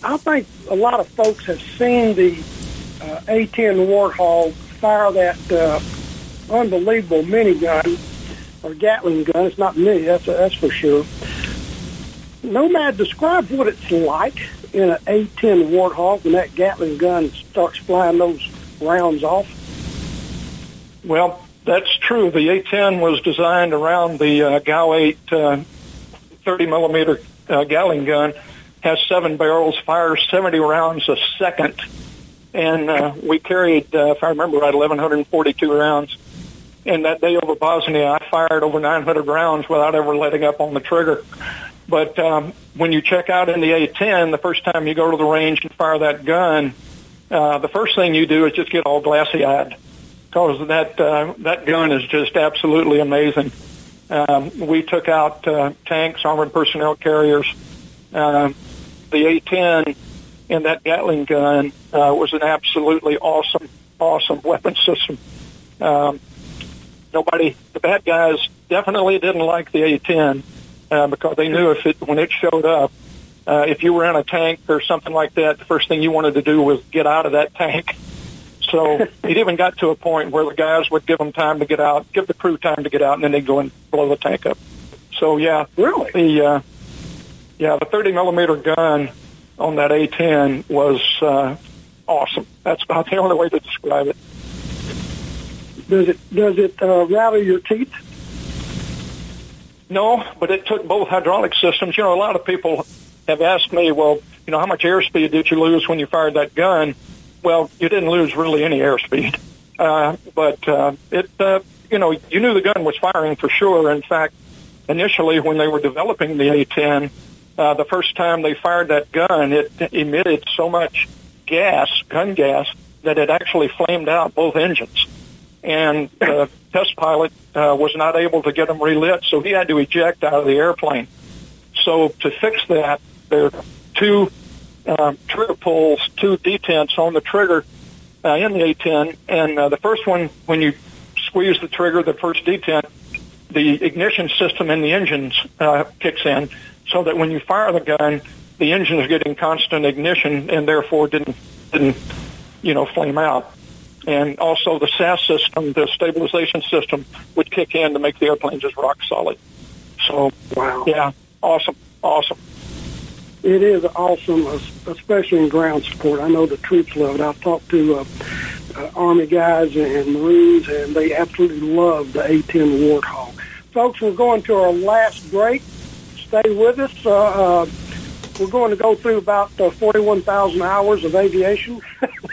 I think a lot of folks have seen the uh, A-10 Warthog fire that uh, unbelievable minigun or Gatling gun. It's not me, that's, that's for sure. Nomad, describe what it's like in an A-10 Warthog when that Gatling gun starts flying those rounds off.
Well, that's true. The A-10 was designed around the uh, GAU-8 uh, 30 millimeter uh, Gatling gun. Has seven barrels, fires 70 rounds a second, and uh, we carried, uh, if I remember right, 1,142 rounds. And that day over Bosnia, I fired over 900 rounds without ever letting up on the trigger. But um, when you check out in the A-10, the first time you go to the range and fire that gun, uh, the first thing you do is just get all glassy-eyed because that uh, that gun is just absolutely amazing. Um, we took out uh, tanks, armored personnel carriers. Uh, the A-10 and that Gatling gun uh, was an absolutely awesome, awesome weapon system. Um, nobody, the bad guys definitely didn't like the A-10 uh, because they knew if it when it showed up, uh, if you were in a tank or something like that, the first thing you wanted to do was get out of that tank. (laughs) So it even got to a point where the guys would give them time to get out, give the crew time to get out, and then they'd go and blow the tank up. So yeah,
really,
the uh, yeah the 30 millimeter gun on that A10 was uh, awesome. That's about (laughs) the only way to describe it.
Does it does it uh, rattle your teeth?
No, but it took both hydraulic systems. You know, a lot of people have asked me, well, you know, how much airspeed did you lose when you fired that gun? Well, you didn't lose really any airspeed, uh, but uh, it, uh, you know, you knew the gun was firing for sure. In fact, initially when they were developing the A-10, uh, the first time they fired that gun, it emitted so much gas, gun gas, that it actually flamed out both engines. And the test pilot uh, was not able to get them relit, so he had to eject out of the airplane. So to fix that, there are two um, trigger pulls, two detents on the trigger uh, in the A-10, and uh, the first one, when you squeeze the trigger, the first detent, the ignition system in the engines uh, kicks in, so that when you fire the gun, the engine is getting constant ignition and therefore didn't didn't you know flame out. And also the SAS system, the stabilization system, would kick in to make the airplane just rock solid. So
wow,
yeah, awesome, awesome.
It is awesome, especially in ground support. I know the troops love it. I've talked to uh, uh, Army guys and Marines, and they absolutely love the A-10 Warthog. Folks, we're going to our last break. Stay with us. Uh, uh, we're going to go through about uh, 41,000 hours of aviation (laughs)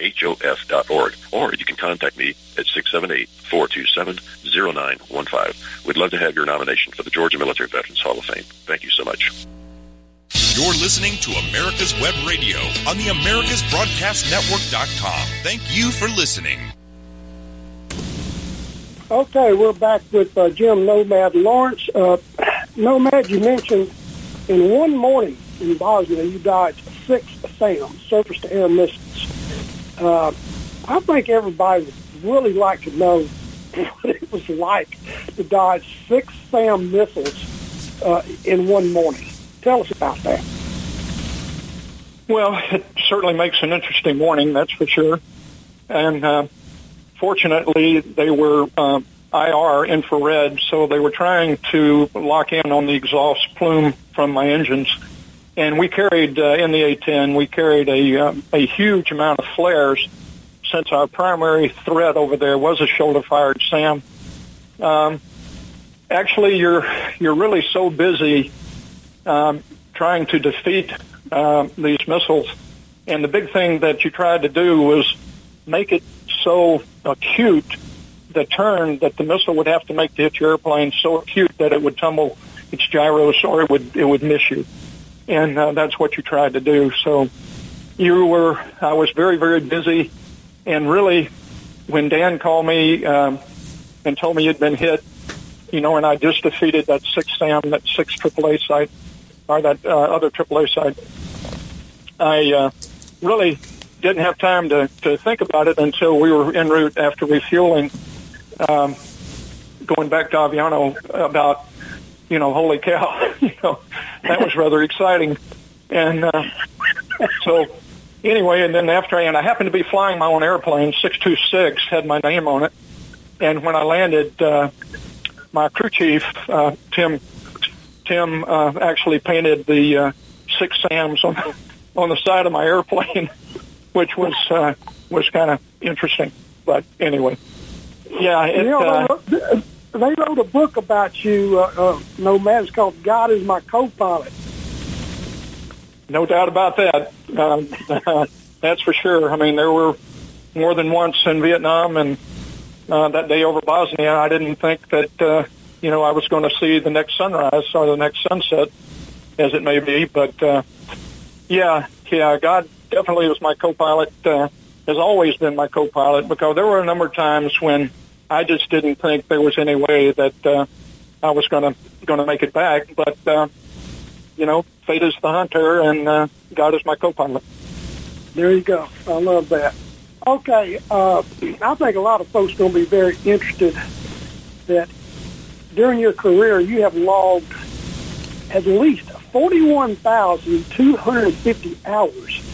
HOF.org, or you can contact me at 678-427-0915. We'd love to have your nomination for the Georgia Military Veterans Hall of Fame. Thank you so much.
You're listening to America's Web Radio on the AmericasBroadcastNetwork.com. Thank you for listening.
Okay, we're back with uh, Jim Nomad Lawrence. Uh, Nomad, you mentioned in one morning in Bosnia you dodged six SAM, surface to air missiles. Uh, I think everybody would really like to know (laughs) what it was like to dodge six SAM missiles uh, in one morning. Tell us about that.
Well, it certainly makes an interesting morning, that's for sure. And uh, fortunately, they were uh, IR infrared, so they were trying to lock in on the exhaust plume from my engines. And we carried uh, in the A-10, we carried a uh, a huge amount of flares, since our primary threat over there was a shoulder-fired SAM. Um, actually, you're you're really so busy um, trying to defeat uh, these missiles, and the big thing that you tried to do was make it so acute the turn that the missile would have to make to hit your airplane so acute that it would tumble its gyros or it would it would miss you, and uh, that's what you tried to do. So you were I was very very busy, and really when Dan called me um, and told me you'd been hit, you know, and I just defeated that six SAM that six AAA site or that uh, other AAA site, I uh, really didn't have time to, to think about it until we were en route after refueling, um, going back to Aviano about, you know, holy cow, (laughs) you know, that was rather exciting. And uh, so anyway, and then after I, and I happened to be flying my own airplane, 626, had my name on it. And when I landed, uh, my crew chief, uh, Tim, Tim uh, actually painted the uh, six SAMs on, (laughs) on the side of my airplane. (laughs) which was uh, was kind of interesting. But anyway, yeah, it,
you know,
uh,
they, wrote, a book about you, uh, uh, Nomad. It's called "God Is My Co-Pilot."
no doubt about that. Um, (laughs) that's for sure. I mean, there were more than once in Vietnam, and uh, that day over Bosnia, I didn't think that uh, you know I was going to see the next sunrise or the next sunset, as it may be. But uh, yeah, yeah, God definitely was my co-pilot. Uh, has always been my co-pilot because there were a number of times when I just didn't think there was any way that uh, I was going to going to make it back. But uh, you know, fate is the hunter, and uh, God is my co-pilot.
There you go. I love that. Okay, uh, I think a lot of folks going to be very interested that during your career you have logged at least 41,250 hours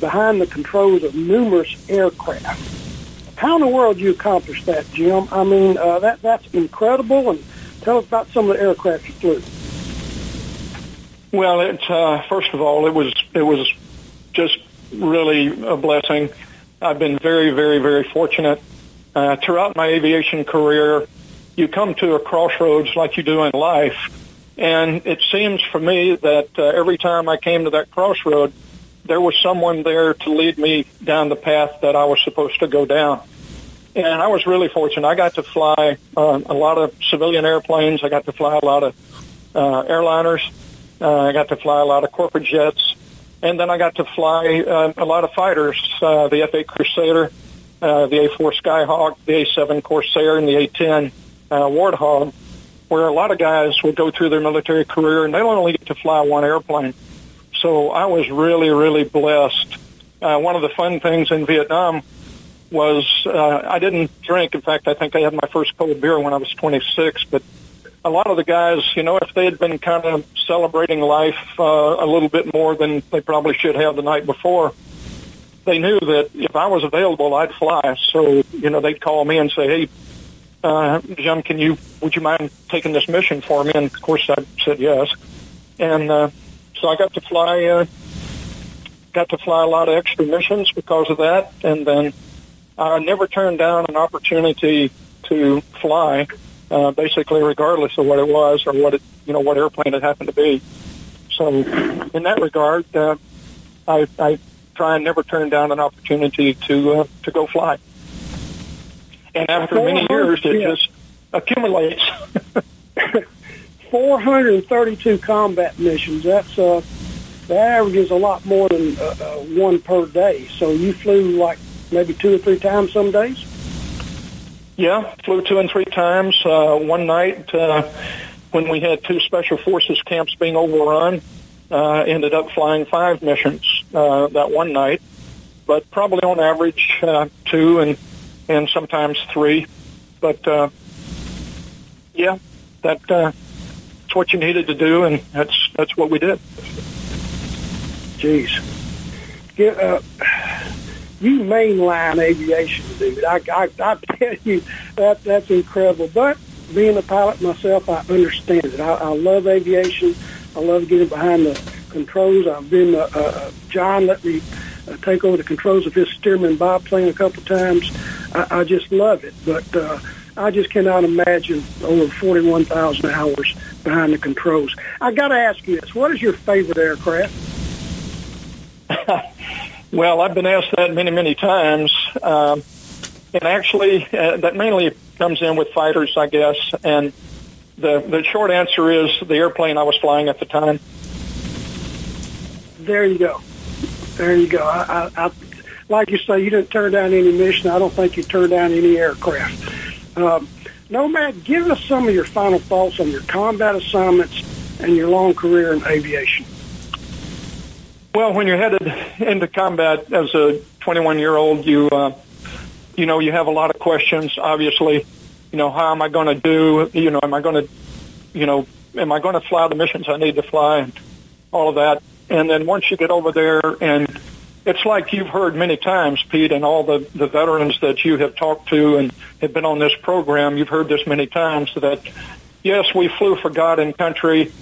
behind the controls of numerous aircraft. How in the world do you accomplish that, Jim? I mean, uh, that that's incredible. And tell us about some of the aircraft you flew.
Well, it's uh, first of all, it was it was just really a blessing. I've been very, very, very fortunate uh, throughout my aviation career. You come to a crossroads like you do in life, and it seems for me that uh, every time I came to that crossroad, there was someone there to lead me down the path that I was supposed to go down. And I was really fortunate. I got to fly uh, a lot of civilian airplanes. I got to fly a lot of uh, airliners. Uh, I got to fly a lot of corporate jets. And then I got to fly uh, a lot of fighters, uh, the F-8 Crusader, uh, the A-4 Skyhawk, the A-7 Corsair, and the A-10 uh, Warthog, where a lot of guys will go through their military career and they don't only get to fly one airplane. So I was really, really blessed. Uh, one of the fun things in Vietnam was uh, I didn't drink. In fact, I think I had my first cold beer when I was 26. But a lot of the guys, you know, if they had been kind of celebrating life uh, a little bit more than they probably should have the night before, they knew that if I was available, I'd fly. So, you know, they'd call me and say, "Hey, uh, Jim, can you would you mind taking this mission for me?" And of course, I said yes. And uh, so I got to fly, uh, got to fly a lot of extra missions because of that, and then I never turned down an opportunity to fly, uh, basically regardless of what it was or what it, you know, what airplane it happened to be. So, in that regard, uh, I, I try and never turn down an opportunity to uh, to go fly. And after many years, it just accumulates. (laughs)
432 combat missions. That's uh, the average is a lot more than uh, uh, one per day. So you flew like maybe two or three times some days.
Yeah, flew two and three times. Uh, one night uh, when we had two special forces camps being overrun, uh, ended up flying five missions uh, that one night, but probably on average uh, two and and sometimes three. But uh, yeah, that uh, that's what you needed to do, and that's that's what we did.
Jeez, Get, uh, you mainline aviation, dude. I, I I tell you that that's incredible. But being a pilot myself, I understand it. I, I love aviation. I love getting behind the controls. I've been uh, uh, John let me uh, take over the controls of his Stearman biplane a couple times. I, I just love it, but uh, I just cannot imagine over 41,000 hours behind the controls. I got to ask you this: What is your favorite aircraft? (laughs)
well, I've been asked that many, many times, um, and actually, uh, that mainly comes in with fighters, I guess. And the the short answer is the airplane I was flying at the time.
There you go. There you go. I, I, I like you say, you didn't turn down any mission. I don't think you turned down any aircraft. Um, Nomad, give us some of your final thoughts on your combat assignments and your long career in aviation.
Well, when you're headed into combat as a 21 year old, you uh, you know you have a lot of questions. Obviously, you know how am I going to do? You know, am I going to, you know, am I going to fly the missions I need to fly, and all of that. And then once you get over there, and it's like you've heard many times, Pete, and all the, the veterans that you have talked to and have been on this program, you've heard this many times that, yes, we flew for God and country,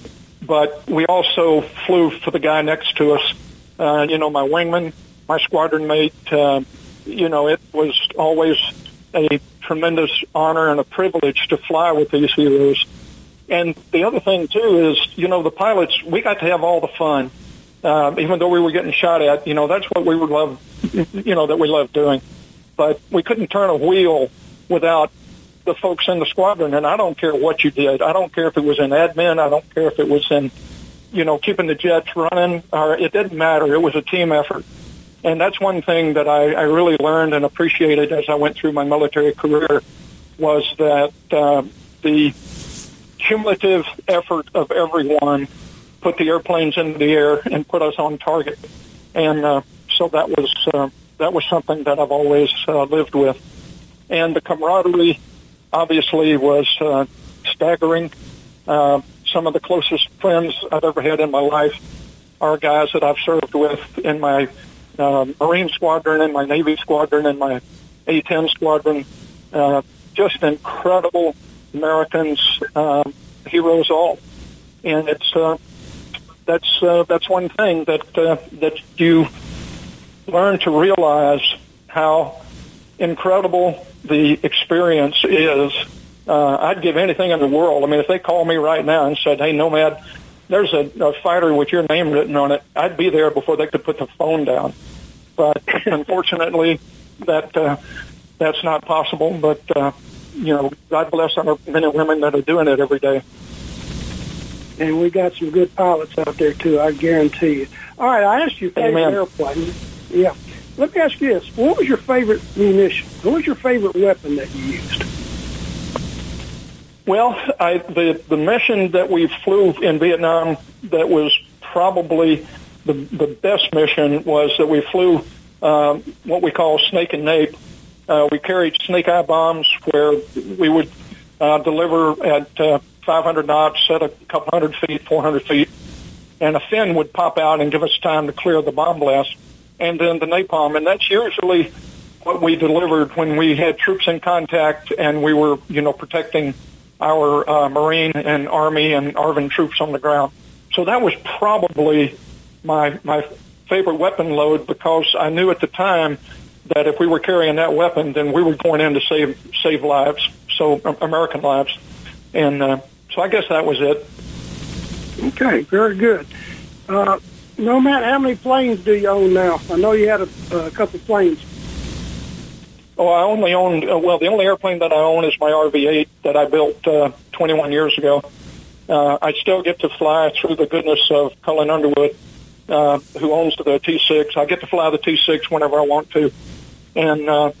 but we also flew for the guy next to us. Uh, you know, my wingman, my squadron mate, uh, you know, it was always a tremendous honor and a privilege to fly with these heroes. And the other thing, too, is, you know, the pilots, we got to have all the fun uh, even though we were getting shot at, you know, that's what we would love, you know, that we love doing. But we couldn't turn a wheel without the folks in the squadron. And I don't care what you did. I don't care if it was in admin. I don't care if it was in, you know, keeping the jets running. Or it didn't matter. It was a team effort. And that's one thing that I, I really learned and appreciated as I went through my military career was that uh, the cumulative effort of everyone put the airplanes into the air and put us on target. And uh, so that was uh, that was something that I've always uh, lived with. And the camaraderie, obviously, was uh, staggering. Uh, some of the closest friends I've ever had in my life are guys that I've served with in my uh, Marine squadron, in my Navy squadron, in my A-10 squadron. Uh, just incredible Americans, uh, heroes all. And it's uh, that's uh, that's one thing that uh, that you learn to realize how incredible the experience is. Uh, I'd give anything in the world. I mean, if they called me right now and said, "Hey, Nomad, there's a, a fighter with your name written on it," I'd be there before they could put the phone down. But (coughs) unfortunately, that uh, that's not possible. But uh, you know, God bless our men and women that are doing it every day
and we got some good pilots out there too. I guarantee you. All right, I asked you favorite Amen. airplane. Yeah. Let me ask you this: What was your favorite munition? What was your favorite weapon that you used?
Well, I, the the mission that we flew in Vietnam that was probably the the best mission was that we flew um, what we call snake and nape. Uh, we carried snake eye bombs where we would uh, deliver at uh, 500 knots at a couple hundred feet, 400 feet, and a fin would pop out and give us time to clear the bomb blast, and then the napalm, and that's usually what we delivered when we had troops in contact and we were, you know, protecting our uh, Marine and Army and ARVN troops on the ground. So that was probably my my favorite weapon load because I knew at the time that if we were carrying that weapon, then we were going in to save save lives, so American lives, and uh, so I guess that was it.
Okay, very good. Uh, Nomad, how many planes do you own now? I know you had a, a couple planes.
Oh, I only own, uh, well, the only airplane that I own is my RV-8 that I built uh, 21 years ago. Uh, I still get to fly through the goodness of Cullen Underwood, uh, who owns the T6. I get to fly the T6 whenever I want to. And, uh,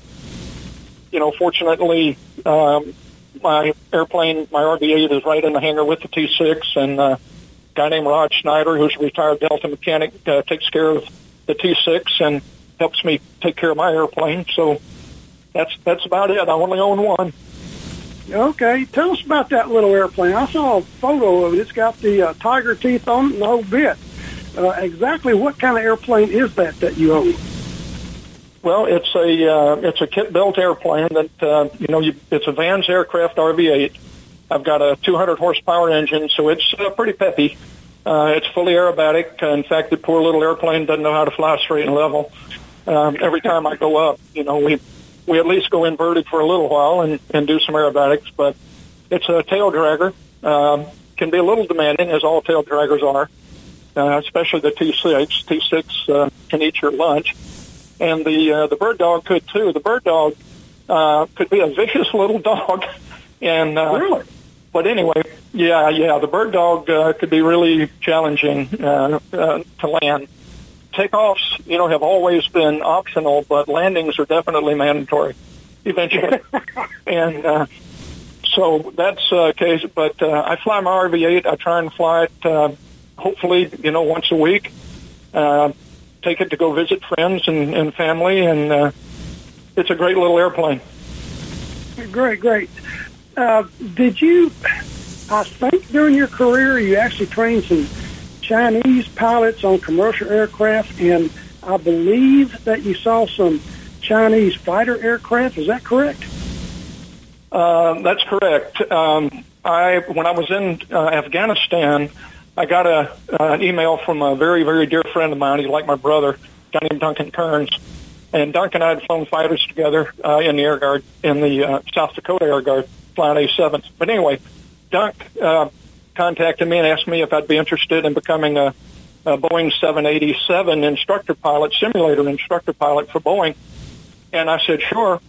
you know, fortunately, um, my airplane, my RV-8 is right in the hangar with the T6 and, uh, a guy named Rod Schneider, who's a retired Delta mechanic, uh, takes care of the T6 and helps me take care of my airplane. So that's, that's about it. I only own one.
Okay, tell us about that little airplane. I saw a photo of it. It's got the uh, tiger teeth on it and the whole bit. Uh, exactly what kind of airplane is that that you own?
Well, it's a uh, it's a kit built airplane that uh, you know you, it's a Vans aircraft RV8. I've got a 200 horsepower engine, so it's uh, pretty peppy. Uh, it's fully aerobatic. Uh, in fact, the poor little airplane doesn't know how to fly straight and level. Um, every time I go up, you know, we we at least go inverted for a little while and, and do some aerobatics. But it's a tail dragger. Um, can be a little demanding, as all tail draggers are, uh, especially the T6. T6 uh, can eat your lunch and the uh, the bird dog could too. The bird dog uh, could be a vicious little dog, (laughs) and uh,
really.
But anyway, yeah, yeah, the bird dog uh, could be really challenging uh, uh, to land. Takeoffs, you know, have always been optional, but landings are definitely mandatory eventually. (laughs) and uh, so that's the uh, case. But uh, I fly my RV-8. I try and fly it, uh, hopefully, you know, once a week. Uh, take it to go visit friends and, and family, and uh, it's a great little airplane.
Great, great. Uh, did you, I think during your career, you actually trained some Chinese pilots on commercial aircraft, and I believe that you saw some Chinese fighter aircraft. Is that correct?
Uh, that's correct. Um, I when I was in uh, Afghanistan, I got a uh, an email from a very very dear friend of mine. He's like my brother, guy named Duncan Kearns. And Duncan and I had flown fighters together uh, in the Air Guard, in the uh, South Dakota Air Guard, flying A-7s. But anyway, Dunk uh, contacted me and asked me if I'd be interested in becoming a, a Boeing 787 instructor pilot, simulator instructor pilot for Boeing. And I said, sure.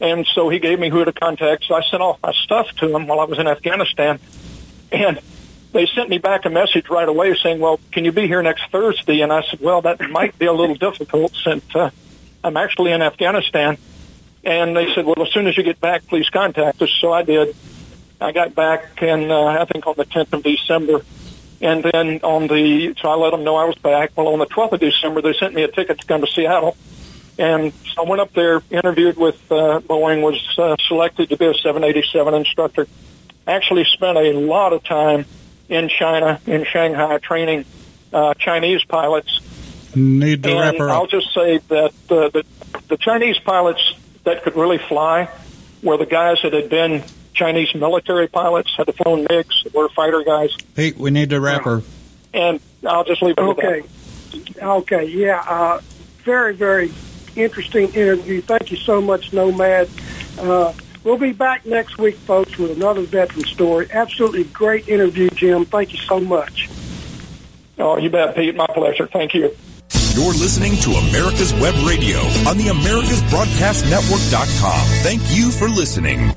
And so he gave me who to contact. So I sent off my stuff to him while I was in Afghanistan. And they sent me back a message right away saying, well, can you be here next Thursday? And I said, well, that might be a little (laughs) difficult since uh, I'm actually in Afghanistan. And they said, well, as soon as you get back, please contact us. So I did. I got back, and uh, I think on the 10th of December. And then on the, so I let them know I was back. Well, on the 12th of December, they sent me a ticket to come to Seattle. And so I went up there, interviewed with uh, Boeing, was uh, selected to be a 787 instructor. Actually spent a lot of time in China, in Shanghai, training uh, Chinese pilots.
Need to
and
wrap her
I'll just say that uh, the, the Chinese pilots that could really fly were the guys that had been Chinese military pilots, had flown MiGs, were fighter guys.
Pete, we need to wrap her.
And I'll just leave it
Okay.
at
Okay, yeah. Uh, very, very interesting interview. Thank you so much, Nomad. Uh, we'll be back next week, folks, with another veteran story. Absolutely great interview, Jim. Thank you so much.
Oh, you bet, Pete. My pleasure. Thank you.
You're listening to America's Web Radio on the AmericasBroadcastNetwork.com. Thank you for listening.